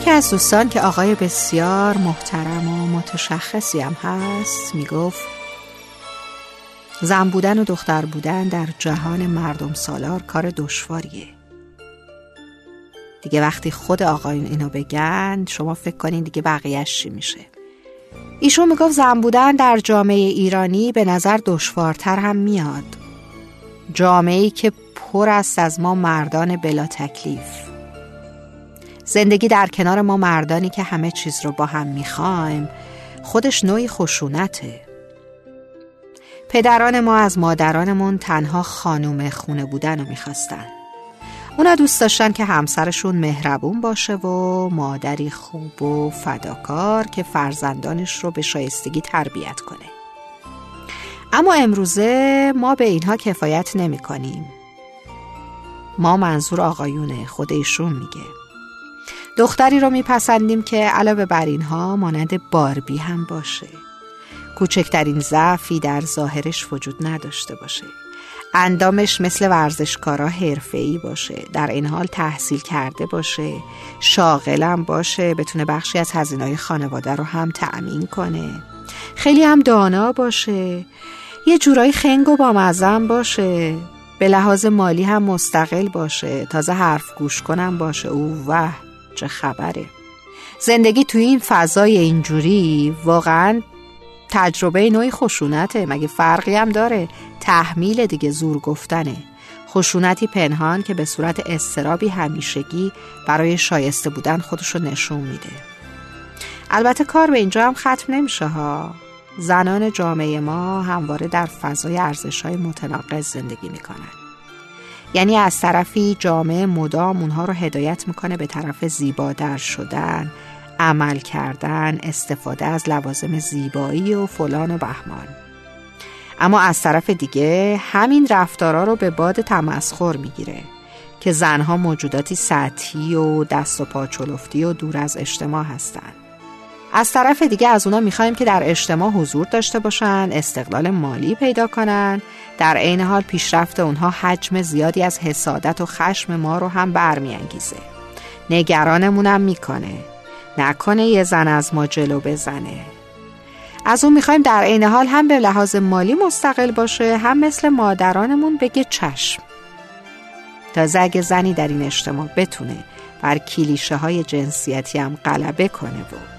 یکی از دوستان که آقای بسیار محترم و متشخصی هم هست می‌گفت زن بودن و دختر بودن در جهان مردم سالار کار دشواریه. دیگه وقتی خود آقایون اینو بگن شما فکر کنین دیگه بقیهش چی میشه. ایشون می‌گفت زن بودن در جامعه ایرانی به نظر دشوارتر هم میاد. جامعه ای که پر است از ما مردان بلا تکلیف. زندگی در کنار ما مردانی که همه چیز رو با هم می‌خوایم خودش نوعی خشونته. پدران ما از مادرانمون تنها خانوم خونه بودن رو می‌خواستن. اونا دوست داشتن که همسرشون مهربون باشه و مادری خوب و فداکار که فرزندانش رو به شایستگی تربیت کنه. اما امروزه ما به اینها کفایت نمی کنیم. ما منظور آقایونه خود ایشون میگه. دختری رو میپسندیم که علاوه بر اینها مانند باربی هم باشه. کوچکترین ضعفی در ظاهرش وجود نداشته باشه. اندامش مثل ورزشکارا حرفه‌ای باشه. در این حال تحصیل کرده باشه. شاغلم باشه. بتونه بخشی از هزینه‌های خانواده رو هم تأمین کنه. خیلی هم دانا باشه. یه جورایی خنگ و با باشه. به لحاظ مالی هم مستقل باشه. تازه حرف گوش کنم باشه. او وح چه خبره. زندگی توی این فضای اینجوری واقعا تجربه نوعی خشونته. مگه فرقی هم داره؟ تحمیل دیگه زور گفتنه. خشونتی پنهان که به صورت استرابی همیشگی برای شایسته بودن خودشو نشون میده. البته کار به اینجا هم ختم نمیشه ها. زنان جامعه ما همواره در فضای ارزش های متناقض زندگی می‌کنن. یعنی از طرفی جامعه مدام اونها رو هدایت می‌کنه به طرف زیبادر شدن عمل کردن استفاده از لوازم زیبایی و فلان و بهمان. اما از طرف دیگه همین رفتارا رو به باد تمسخر می‌گیره که زنها موجوداتی سطحی و دست و پا چلفتی و دور از اجتماع هستند از طرف دیگه از اونا می‌خوایم که در اجتماع حضور داشته باشن استقلال مالی پیدا کنن. در عین حال پیشرفت اونها حجم زیادی از حسادت و خشم ما رو هم برمیانگیزه. نگرانمونم می‌کنه. نکنه یه زن از ما جلو بزنه. از اون می‌خوایم در عین حال هم به لحاظ مالی مستقل باشه هم مثل مادرانمون بگه چشم. تازه اگه زنی در این اجتماع بتونه بر کلیشه های جنسیتی هم غلبه کنه و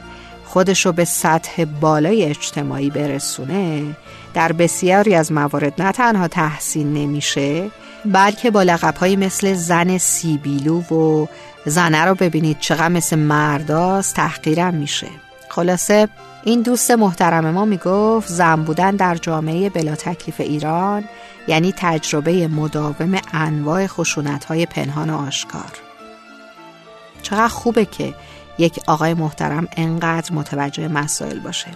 خودش رو به سطح بالای اجتماعی برسونه در بسیاری از موارد نه تنها تحسین نمیشه بلکه با لقبهایی مثل زن سیبیلو و زنه رو ببینید چقدر مثل مرداست تحقیرم میشه. خلاصه این دوست محترم ما می‌گفت زن بودن در جامعه بلا تکلیف ایران یعنی تجربه مداوم انواع خشونت های پنهان و آشکار. چقدر خوبه که یک آقای محترم انقدر متوجه مسائل باشه.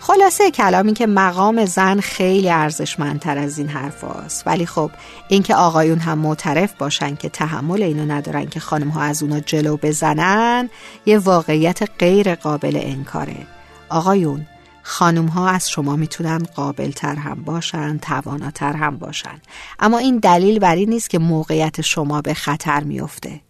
خلاصه کلامی که مقام زن خیلی ارزشمندتر از این حرف هست. ولی خب اینکه آقایون هم معترف باشن که تحمل اینو ندارن که خانم ها از اونا جلو بزنن یه واقعیت غیر قابل انکاره. آقایون خانم ها از شما می‌تونن قابل تر هم باشن تواناتر هم باشن. اما این دلیل بر این نیست که موقعیت شما به خطر میفته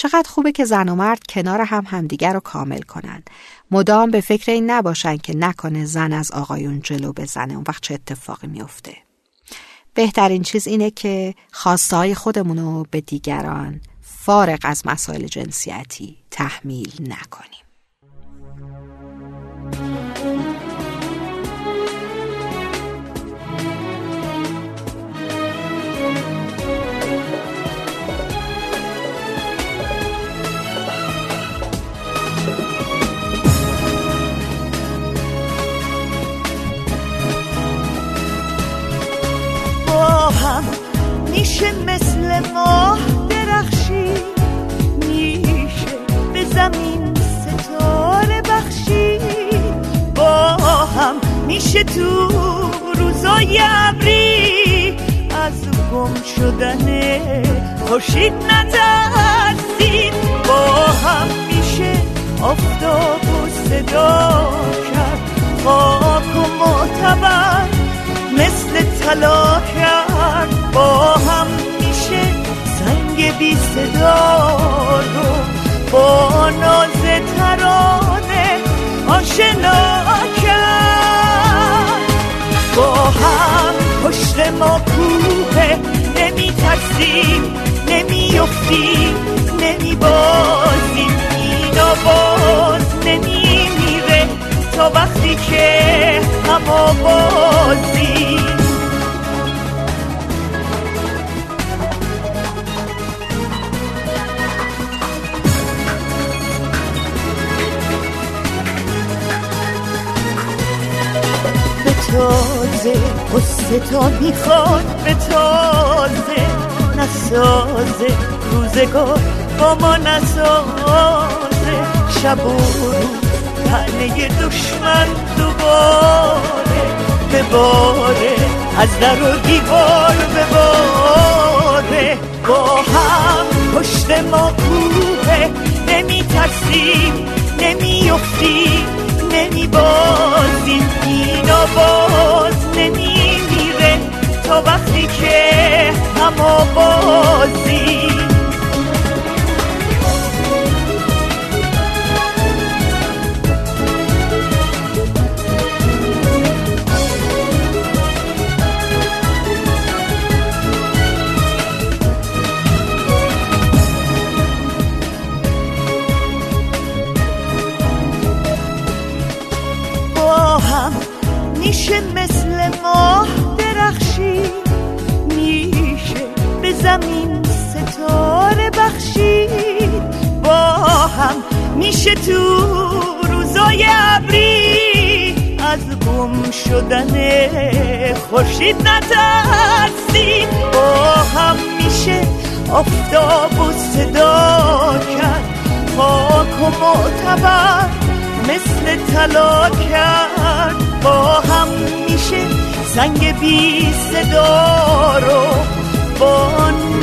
چقدر خوبه که زن و مرد کنار هم همدیگر رو کامل کنن مدام به فکر این نباشن که نکنه زن از آقایون جلو بزنه. اون وقت چه اتفاقی میفته بهترین چیز اینه که خواسته های خودمون رو به دیگران فارغ از مسائل جنسیتی تحمیل نکنیم. میشه مثل ماه درخشی میشه. به زمین ستاره بخشی. با هم میشه تو روزای ابری. از گم شدن خوشید نترسید با هم میشه آفتاب و صدا کرد. خاک و معتبر مثل طلا. بی صدا رو با ناز ترانه آشنا کرد. با هم پشت ما کوه نمی ترسیم نمی افتیم نمی بازیم. این باز نمی میره تا وقتی که هوا بازیم. تازه قصه تا می‌خواد به تازه نسازه. روزگار با ما نسازه. شب و تنه دشمن دوباره بباره از در و دیوار بباره با هم پشت ما کوه نمی ترسیم نمی اینا میشه تو روزای ابری. از گم شدن خورشید نترسید با هم میشه آفتاب و صدا کرد. خاک و معتبر مثل طلا کرد. با هم میشه زنگ بی صدا رو با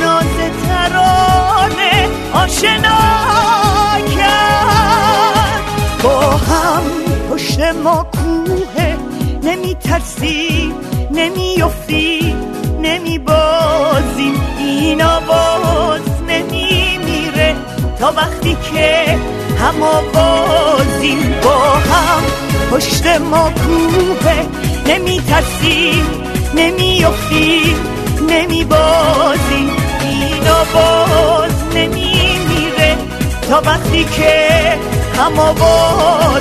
ناز ترانه آشنا نمی ترسیم نمی افتی نمی بازیم این آواز نمی میره تا وقتی که هم بازیم با هم پشت ما کوه نمی ترسیم نمی افتیم نمی بازیم این باز نمی میره تا وقتی که هم با